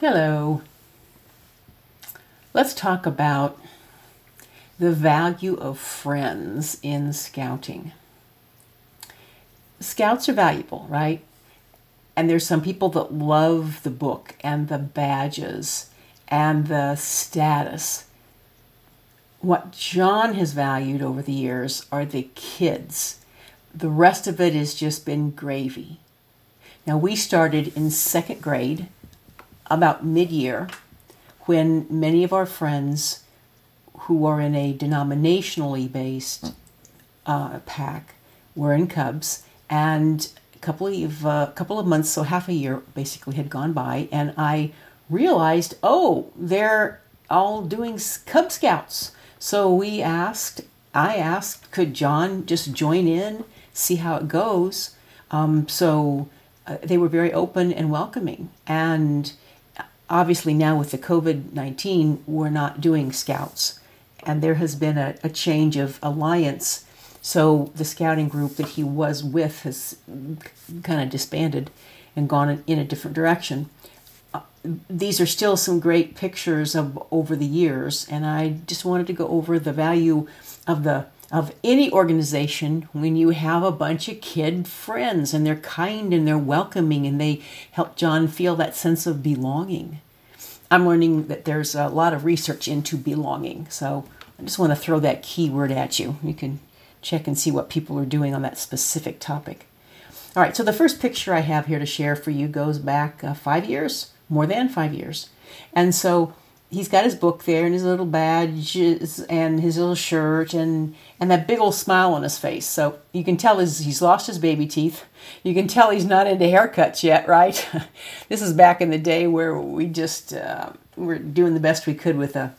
Hello. Let's talk about the value of friends in scouting. Scouts are valuable, right? And there's some people that love the book and the badges and the status. What John has valued over the years are the kids. The rest of it has just been gravy. Now, we started in second grade about mid year when many of our friends who are in a denominationally based uh, pack were in Cubs, and a couple of uh, couple of months, so half a year basically had gone by, and I realized, oh, they're all doing Cub Scouts. So we asked, I asked, could John just join in, see how it goes? Um, so uh, they were very open and welcoming, and obviously now with the COVID 19, we're not doing scouts. And there has been a, a, change of alliance. So the scouting group that he was with has kind of disbanded and gone in a different direction. Uh, these are still some great pictures of over the years, and I just wanted to go over the value of the of any organization when you have a bunch of kid friends and they're kind and they're welcoming and they help John feel that sense of belonging. I'm learning that there's a lot of research into belonging. So I just want to throw that keyword at you. You can check and see what people are doing on that specific topic. All right, so the first picture I have here to share for you goes back uh, five years, more than five years. And so he's got his book there and his little badges and his little shirt and and that big old smile on his face. So you can tell he's, he's lost his baby teeth. You can tell he's not into haircuts yet, right? this is back in the day where we just uh, were doing the best we could with a,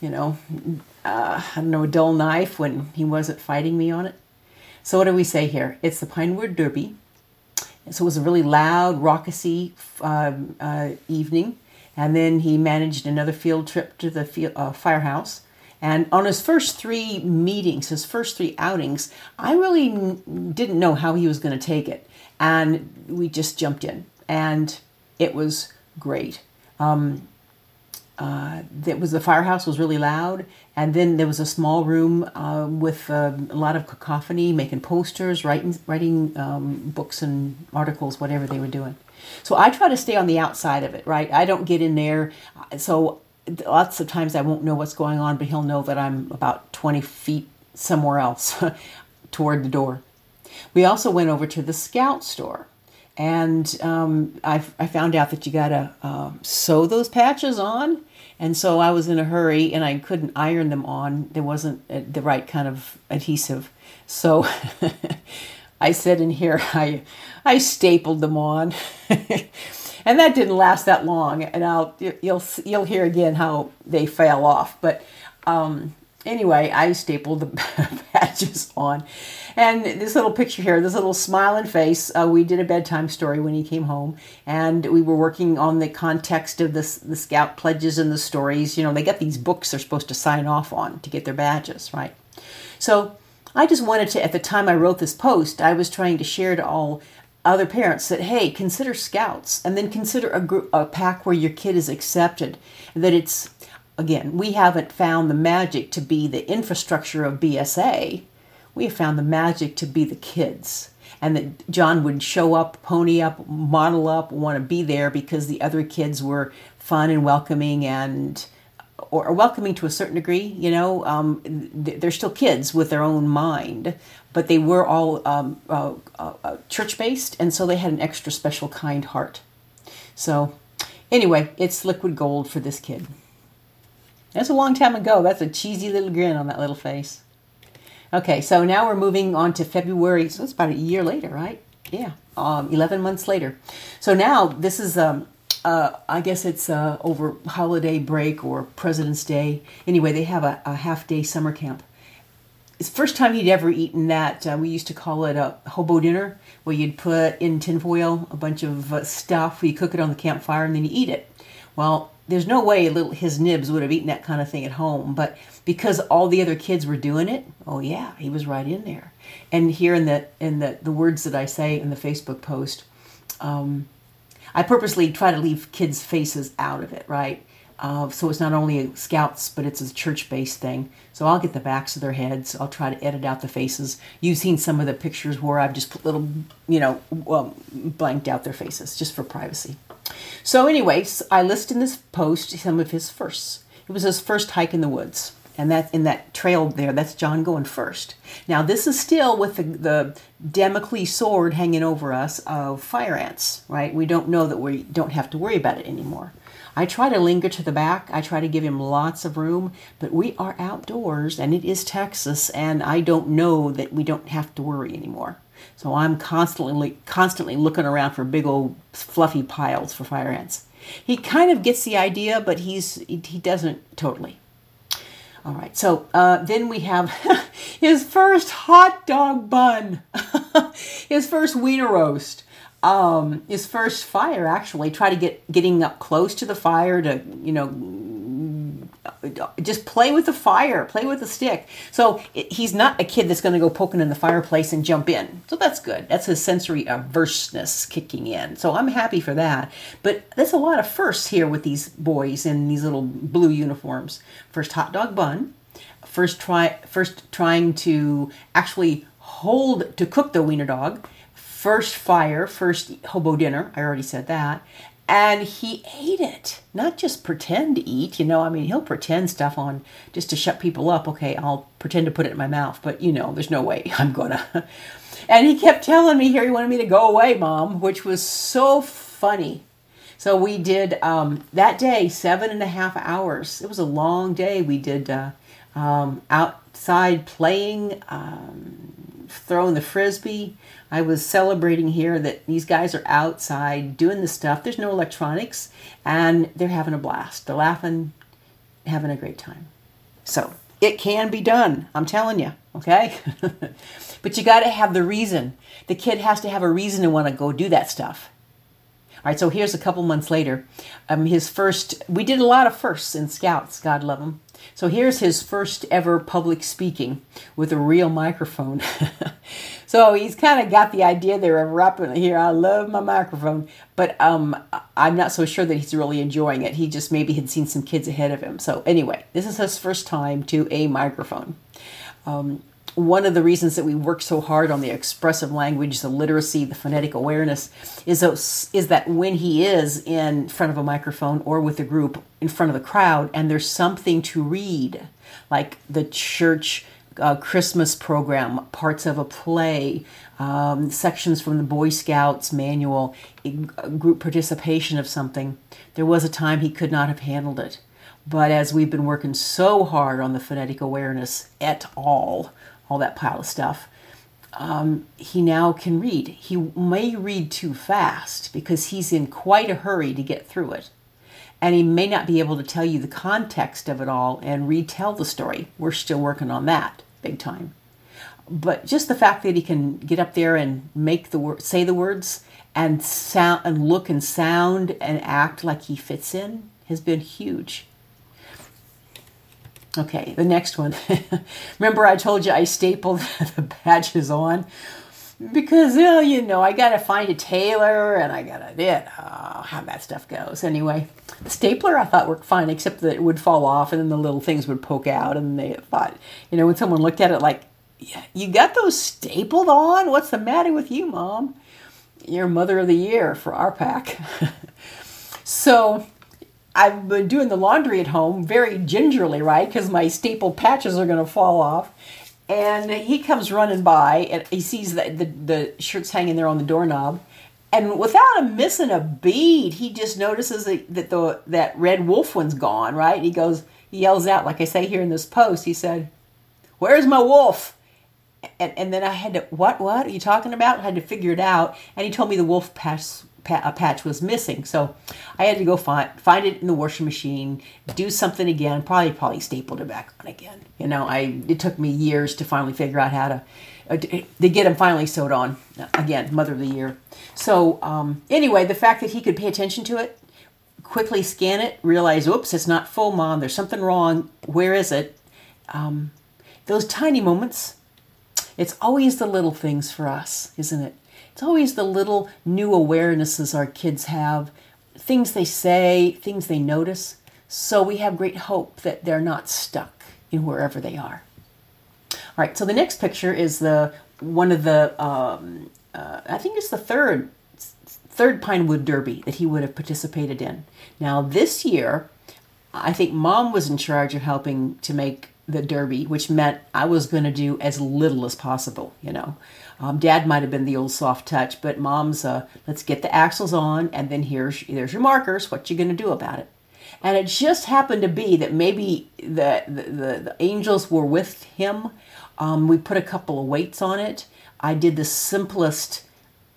you know, uh, I don't know, a dull knife when he wasn't fighting me on it. So what do we say here? It's the Pinewood Derby. So it was a really loud, raucousy um, uh, evening and then he managed another field trip to the field, uh, firehouse. And on his first three meetings, his first three outings, I really didn't know how he was going to take it. And we just jumped in, and it was great. Um, uh, was the firehouse was really loud, and then there was a small room uh, with uh, a lot of cacophony, making posters, writing writing um, books and articles, whatever they were doing. So I try to stay on the outside of it, right? I don't get in there. So lots of times I won't know what's going on, but he'll know that I'm about 20 feet somewhere else toward the door. We also went over to the scout store. And um, I, I found out that you got to uh, sew those patches on. And so I was in a hurry and I couldn't iron them on. There wasn't uh, the right kind of adhesive. So I said in here, I, I stapled them on. and that didn't last that long. And I'll, you'll, you'll hear again how they fell off. But um, anyway, I stapled the patches on. And this little picture here, this little smiling face, uh, we did a bedtime story when he came home, and we were working on the context of this, the scout pledges and the stories. You know, they get these books they're supposed to sign off on to get their badges, right? So I just wanted to, at the time I wrote this post, I was trying to share to all other parents that, hey, consider scouts and then consider a, group, a pack where your kid is accepted. That it's, again, we haven't found the magic to be the infrastructure of BSA. We have found the magic to be the kids. And that John would show up, pony up, model up, want to be there because the other kids were fun and welcoming and or, welcoming to a certain degree. You know, um, they're still kids with their own mind, but they were all um, uh, uh, uh church based, and so they had an extra special kind heart. So, anyway, it's liquid gold for this kid. That's a long time ago. That's a cheesy little grin on that little face. Okay, so now we're moving on to February. So it's about a year later, right? Yeah, um, 11 months later. So now this is um, uh, I guess it's uh, over holiday break or President's Day. Anyway, they have a, a half day summer camp. It's the first time he'd ever eaten that. Uh, we used to call it a hobo dinner, where you'd put in tinfoil a bunch of uh, stuff, you cook it on the campfire, and then you eat it. Well, there's no way little his nibs would have eaten that kind of thing at home, but because all the other kids were doing it, oh yeah, he was right in there. And here in the in the the words that I say in the Facebook post. Um, I purposely try to leave kids' faces out of it, right? Uh, so it's not only scouts, but it's a church-based thing. So I'll get the backs of their heads. I'll try to edit out the faces. You've seen some of the pictures where I've just put little, you know, blanked out their faces just for privacy. So, anyways, I list in this post some of his firsts. It was his first hike in the woods and that in that trail there that's john going first. Now this is still with the, the sword hanging over us of fire ants right? We don't know that we don't have to worry about it anymore. I try to linger to the back. I try to give him lots of room but we are outdoors and it is texas and i don't know that we don't have to worry anymore. So i'm constantly constantly looking around for big old fluffy piles for fire ants. He kind of gets the idea but he's he doesn't totally all right, so uh, then we have his first hot dog bun, his first wiener roast, um, his first fire. Actually, try to get getting up close to the fire to you know just play with the fire, play with the stick. So he's not a kid that's going to go poking in the fireplace and jump in. So that's good. That's his sensory averseness kicking in. So I'm happy for that. But there's a lot of firsts here with these boys in these little blue uniforms. First hot dog bun. First try first trying to actually hold to cook the wiener dog. First fire, first hobo dinner. I already said that and he ate it. Not just pretend to eat you know i mean he'll pretend stuff on just to shut people up. Okay i'll pretend to put it in my mouth but you know there's no way i'm gonna. And he kept telling me here he wanted me to go away mom which was so funny. So we did um, that day seven and a half hours. It was a long day. We did uh, um, outside playing um, throwing the frisbee I was celebrating here that these guys are outside doing the stuff. There's no electronics, and they're having a blast. They're laughing, having a great time. So it can be done. I'm telling you, okay? but you got to have the reason. The kid has to have a reason to want to go do that stuff. All right, so here's a couple months later. Um, his first, we did a lot of firsts in Scouts, God love him. So here's his first ever public speaking with a real microphone. so he's kind of got the idea there of rapping here. I love my microphone, but um, I'm not so sure that he's really enjoying it. He just maybe had seen some kids ahead of him. So anyway, this is his first time to a microphone. Um, one of the reasons that we work so hard on the expressive language, the literacy, the phonetic awareness, is those, is that when he is in front of a microphone or with a group in front of the crowd, and there's something to read, like the church uh, Christmas program, parts of a play, um, sections from the Boy Scouts manual, group participation of something. There was a time he could not have handled it. But as we've been working so hard on the phonetic awareness et al., all that pile of stuff, um, he now can read. He may read too fast because he's in quite a hurry to get through it. And he may not be able to tell you the context of it all and retell the story. We're still working on that big time. But just the fact that he can get up there and make the word, say the words, and sound and look and sound and act like he fits in has been huge. Okay, the next one. Remember, I told you I stapled the badges on because well, you know I gotta find a tailor and I gotta it oh, how that stuff goes. Anyway, the stapler I thought worked fine, except that it would fall off and then the little things would poke out, and they thought, you know, when someone looked at it like, yeah, you got those stapled on? What's the matter with you, mom? You're mother of the year for our pack. so I've been doing the laundry at home very gingerly, right? Because my staple patches are going to fall off. And he comes running by and he sees that the, the shirt's hanging there on the doorknob. And without him missing a beat, he just notices that, that the that red wolf one's gone, right? He goes, he yells out, like I say here in this post, he said, Where's my wolf? And, and then I had to, what, what are you talking about? I had to figure it out. And he told me the wolf patch a patch was missing. So I had to go find find it in the washing machine, do something again, probably probably stapled it back on again. You know, I it took me years to finally figure out how to uh, to get them finally sewed on again. Mother of the year. So um, anyway, the fact that he could pay attention to it, quickly scan it, realize, oops, it's not full, mom. There's something wrong. Where is it? Um, those tiny moments. It's always the little things for us, isn't it? It's always the little new awarenesses our kids have, things they say, things they notice. So we have great hope that they're not stuck in wherever they are. All right, so the next picture is the one of the um, uh, I think it's the third third Pinewood Derby that he would have participated in. Now this year, I think Mom was in charge of helping to make the Derby, which meant I was going to do as little as possible. You know, um, Dad might have been the old soft touch, but Mom's uh, let's get the axles on, and then here's there's your markers. What you to do about it? And it just happened to be that maybe the the, the, the angels were with him. Um, we put a couple of weights on it. I did the simplest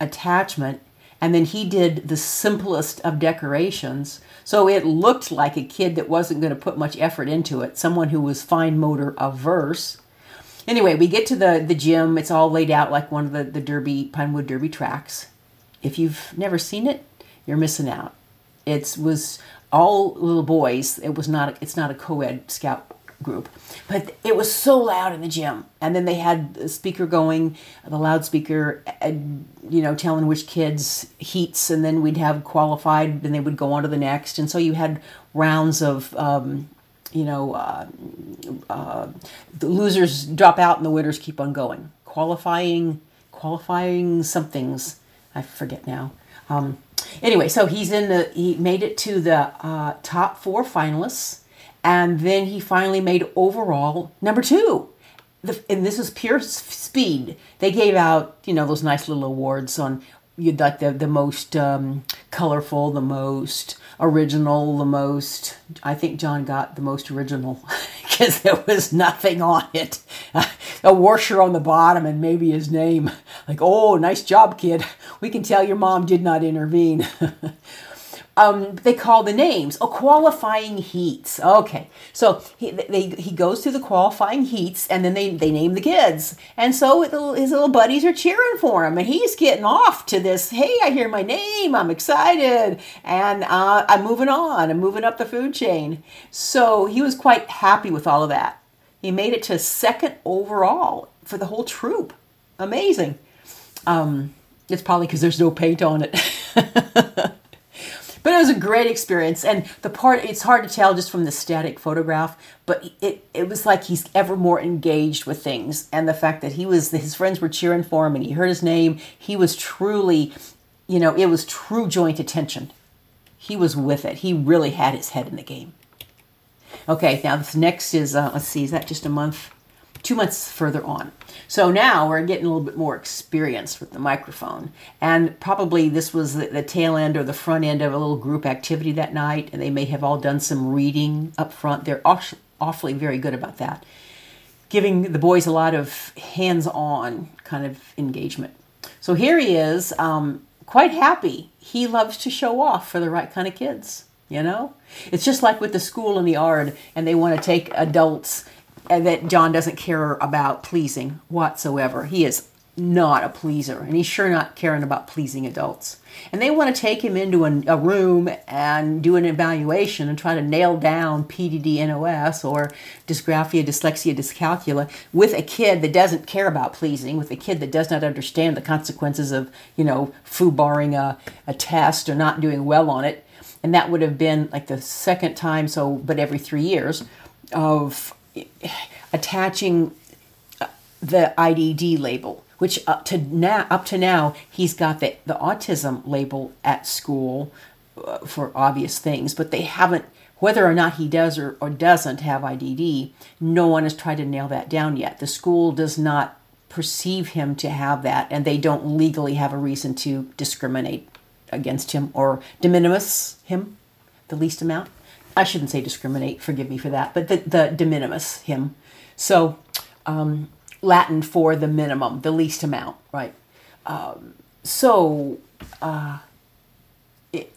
attachment, and then he did the simplest of decorations. So it looked like a kid that wasn't going to put much effort into it, someone who was fine motor averse. Anyway, we get to the, the gym. It's all laid out like one of the, the Derby, Pinewood Derby tracks. If you've never seen it, you're missing out. It was all little boys. It was not. It's not a co-ed scout group, but it was so loud in the gym. And then they had the speaker going, the loudspeaker, you know, telling which kids heats, and then we'd have qualified, then they would go on to the next. And so you had rounds of. Um, you know, uh, uh, the losers drop out and the winners keep on going. Qualifying, qualifying somethings, I forget now. Um, anyway, so he's in the he made it to the uh, top four finalists, and then he finally made overall number two. The, and this was pure speed. They gave out you know those nice little awards on you like the the most um, colorful, the most original, the most. I think John got the most original because there was nothing on it. a washer on the bottom and maybe his name. Like, oh, nice job, kid. We can tell your mom did not intervene. um, they call the names. Oh, qualifying heats. Okay, so he they, he goes through the qualifying heats, and then they, they name the kids, and so his little buddies are cheering for him, and he's getting off to this. Hey, I hear my name. I'm excited, and uh, I'm moving on. I'm moving up the food chain. So he was quite happy with all of that. He made it to second overall for the whole troop. Amazing. Um, it's probably because there's no paint on it. But it was a great experience, and the part—it's hard to tell just from the static photograph, but it it was like he's ever more engaged with things, and the fact that he was his friends were cheering for him, and he heard his name. He was truly, you know, it was true joint attention. He was with it. He really had his head in the game. Okay, now this next is uh, let's see, is that just a month? Two months further on. So now we're getting a little bit more experience with the microphone. And probably this was the, the, tail end or the front end of a little group activity that night, and they may have all done some reading up front. They're aw- awfully very good about that, giving the boys a lot of hands on kind of engagement. So here he is, um, quite happy. He loves to show off for the right kind of kids you know it's just like with the school and the art and they want to take adults that john doesn't care about pleasing whatsoever. He is not a pleaser and he's sure not caring about pleasing adults. And they want to take him into a, a room and do an evaluation and try to nail down pdd nos or dysgraphia dyslexia dyscalculia with a kid that doesn't care about pleasing with a kid that does not understand the consequences of you know foobarring a, a test or not doing well on it. And that would have been like the second time so but every three years of attaching uh, the IDD label which up to now up to now he's got the, the autism label at school uh, for obvious things but they haven't whether or not he does or, or doesn't have IDD no one has tried to nail that down yet the school does not perceive him to have that and they don't legally have a reason to discriminate against him or de minimis him, the least amount. I shouldn't say discriminate, forgive me for that, but the, the de minimis him. So, um, Latin for the minimum, the least amount, right? Um, so, uh, it,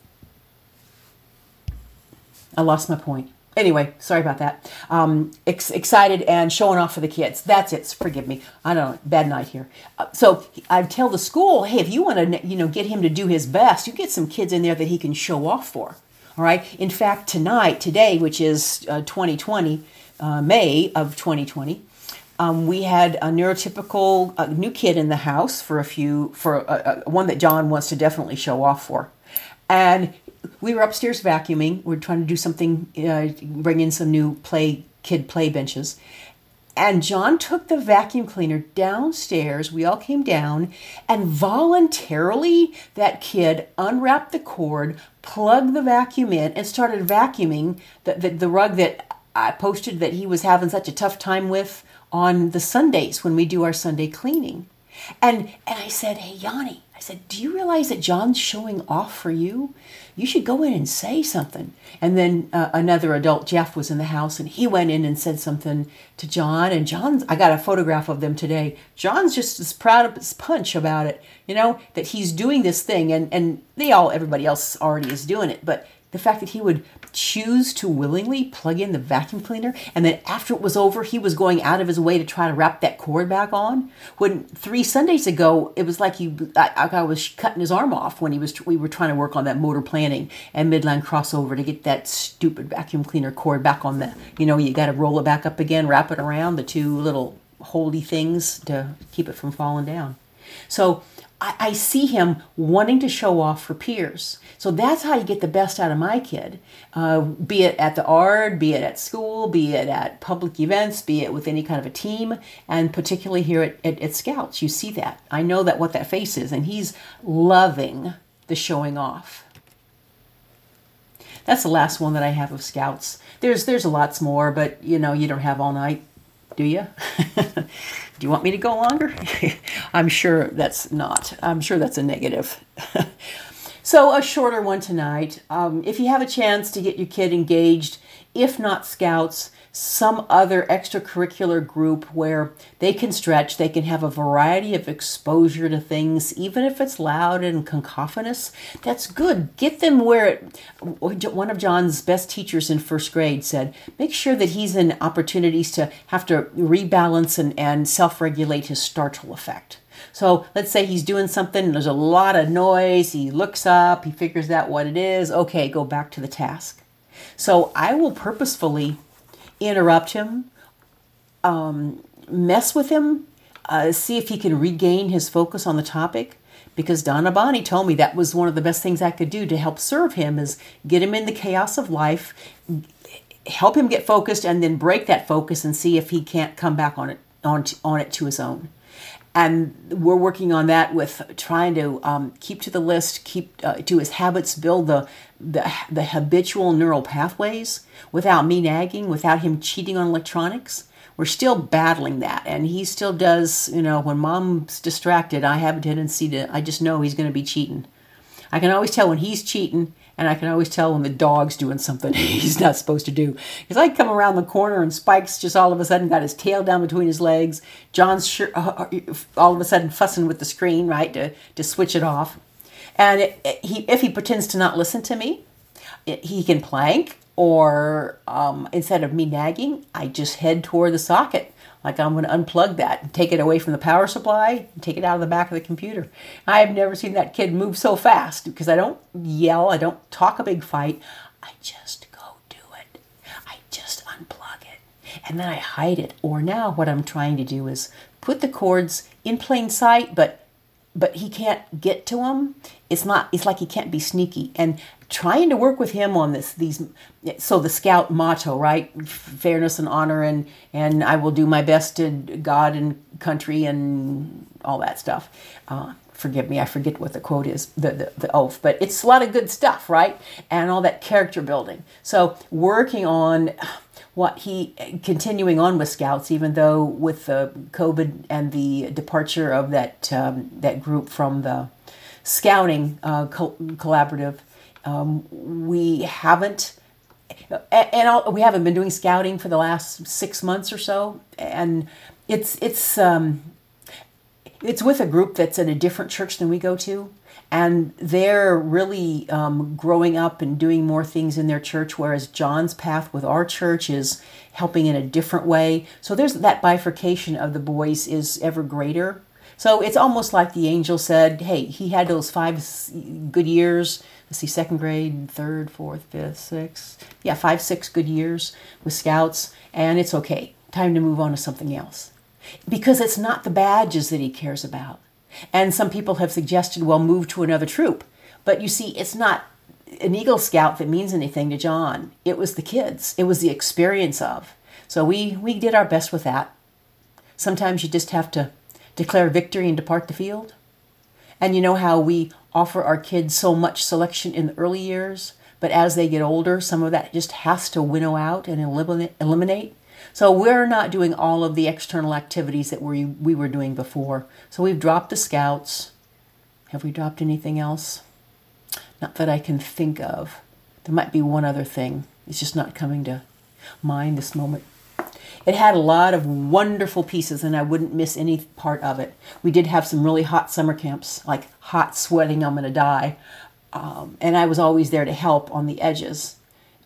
I lost my point anyway, sorry about that. Um, ex- excited and showing off for the kids. That's it. Forgive me. I don't know. Bad night here. Uh, so I tell the school, hey, if you want to, you know, get him to do his best, you get some kids in there that he can show off for. All right. In fact, tonight, today, which is uh, 2020, uh, May of 2020, um, we had a neurotypical uh, new kid in the house for a few for one that John wants to definitely show off for, and we were upstairs vacuuming. We are trying to do something, uh, bring in some new play kid play benches, and John took the vacuum cleaner downstairs. We all came down, and voluntarily, that kid unwrapped the cord, plugged the vacuum in, and started vacuuming the, the, the rug that I posted that he was having such a tough time with on the Sundays when we do our Sunday cleaning. And and I said, "Hey Yanni, said, "Do you realize that John's showing off for you? You should go in and say something." And then uh, another adult, Jeff, was in the house, and he went in and said something to John. And John's, I got a photograph of them today. John's just as proud of his punch about it, you know, that he's doing this thing, and and they all, everybody else already is doing it, but the fact that he would choose to willingly plug in the vacuum cleaner and then after it was over he was going out of his way to try to wrap that cord back on. When three sundays ago it was like he I, I was cutting his arm off when he was we were trying to work on that motor planning and midline crossover to get that stupid vacuum cleaner cord back on the you know you got to roll it back up again wrap it around the two little holdy things to keep it from falling down. So I, I see him wanting to show off for peers. So that's how you get the best out of my kid, uh, be it at the ARD, be it at school, be it at public events, be it with any kind of a team, and particularly here at, at, at Scouts. You see that. I know that what that face is, and he's loving the showing off. That's the last one that I have of Scouts. There's there's lots more, but you know you don't have all night, do you? Do you want me to go longer? I'm sure that's not. I'm sure that's a negative. so, a shorter one tonight. Um, if you have a chance to get your kid engaged, if not scouts, some other extracurricular group where they can stretch, they can have a variety of exposure to things, even if it's loud and cacophonous. That's good. Get them where it, one of John's best teachers in first grade said, make sure that he's in opportunities to have to rebalance and, and self regulate his startle effect. So let's say he's doing something, there's a lot of noise, he looks up, he figures out what it is. Okay, go back to the task. So I will purposefully interrupt him, um, mess with him, uh, see if he can regain his focus on the topic. Because Donna Bonnie told me that was one of the best things I could do to help serve him is get him in the chaos of life, help him get focused, and then break that focus and see if he can't come back on it on, on it to his own and we're working on that with trying to um, keep to the list, keep uh, to his habits, build the, the the habitual neural pathways without me nagging, without him cheating on electronics. We're still battling that, and he still does. You know, when mom's distracted, I have a tendency to. I just know he's going to be cheating. I can always tell when he's cheating and I can always tell when the dog's doing something he's not supposed to do. Because I come around the corner and Spike's just all of a sudden got his tail down between his legs. John's uh, uh, all of a sudden fussing with the screen, right, to, to switch it off. And it, it, he, if he pretends to not listen to me, he can plank, or um, instead of me nagging, I just head toward the socket like I'm going to unplug that and take it away from the power supply and take it out of the back of the computer. I have never seen that kid move so fast because I don't yell, I don't talk a big fight. I just go do it. I just unplug it. And then I hide it. Or now what I'm trying to do is put the cords in plain sight, but but he can't get to them. It's not. It's like he can't be sneaky. And trying to work with him on this these so the scout motto right fairness and honor and and i will do my best to god and country and all that stuff uh, forgive me i forget what the quote is the, the, the oath but it's a lot of good stuff right and all that character building so working on what he continuing on with scouts even though with the covid and the departure of that um, that group from the scouting uh, co- collaborative um, we haven't, and we haven't been doing scouting for the last six months or so, and it's it's um, it's with a group that's in a different church than we go to, and they're really um, growing up and doing more things in their church, whereas John's path with our church is helping in a different way. So there's that bifurcation of the boys is ever greater. So it's almost like the angel said, "Hey, he had those five good years." let's see, second grade, third, fourth, fifth, sixth. Yeah, five, six good years with scouts, and it's okay. Time to move on to something else. because it's not the badges that he cares about. And some people have suggested, well, move to another troop. But you see, it's not an Eagle Scout that means anything to John. It was the kids, it was the experience of. So we, we did our best with that. Sometimes you just have to declare victory and depart the field. And you know how we offer our kids so much selection in the early years, but as they get older, some of that just has to winnow out and eliminate. So we're not doing all of the external activities that we, we were doing before. So we've dropped the scouts. Have we dropped anything else? Not that I can think of. There might be one other thing. It's just not coming to mind this moment. It had a lot of wonderful pieces, and I wouldn't miss any part of it. We did have some really hot summer camps, like hot sweating, I'm going to die. Um, and I was always there to help on the edges.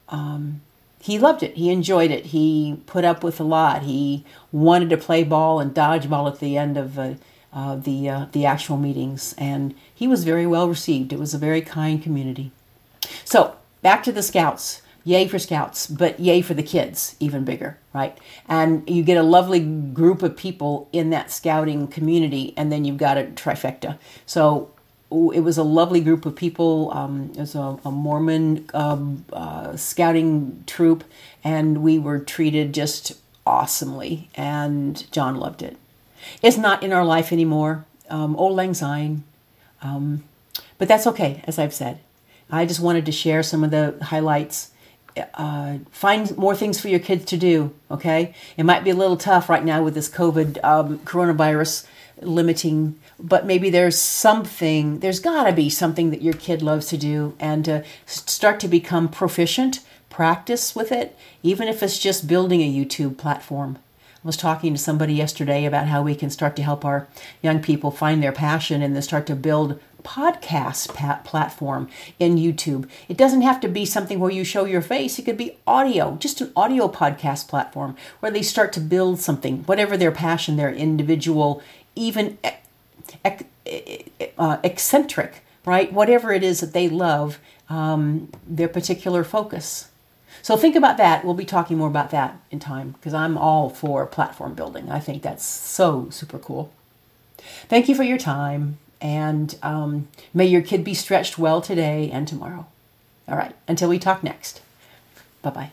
Um, he loved it. He enjoyed it. He put up with a lot. He wanted to play ball and dodgeball at the end of uh, uh, the uh, the actual meetings, and he was very well received. It was a very kind community. So back to the scouts. Yay for scouts, but yay for the kids, even bigger, right? And you get a lovely group of people in that scouting community, and then you've got a trifecta. So it was a lovely group of people. Um, it was a, a Mormon um, uh, scouting troop, and we were treated just awesomely, and John loved it. It's not in our life anymore. Um, Auld Lang Syne. Um, but that's okay, as I've said. I just wanted to share some of the highlights. Uh, find more things for your kids to do, okay? It might be a little tough right now with this COVID um, coronavirus limiting but maybe there's something there's got to be something that your kid loves to do and uh, to start to become proficient practice with it even if it's just building a youtube platform i was talking to somebody yesterday about how we can start to help our young people find their passion and then start to build podcast pat- platform in YouTube. It doesn't have to be something where you show your face. It could be audio, just an audio podcast platform where they start to build something, whatever their passion, their individual, even uh, eccentric, right? Whatever it is that they love, um, their particular focus. So think about that. We'll be talking more about that in time because I'm all for platform building. I think that's so super cool. Thank you for your time, and um, may your kid be stretched well today and tomorrow. All right, until we talk next. Bye bye.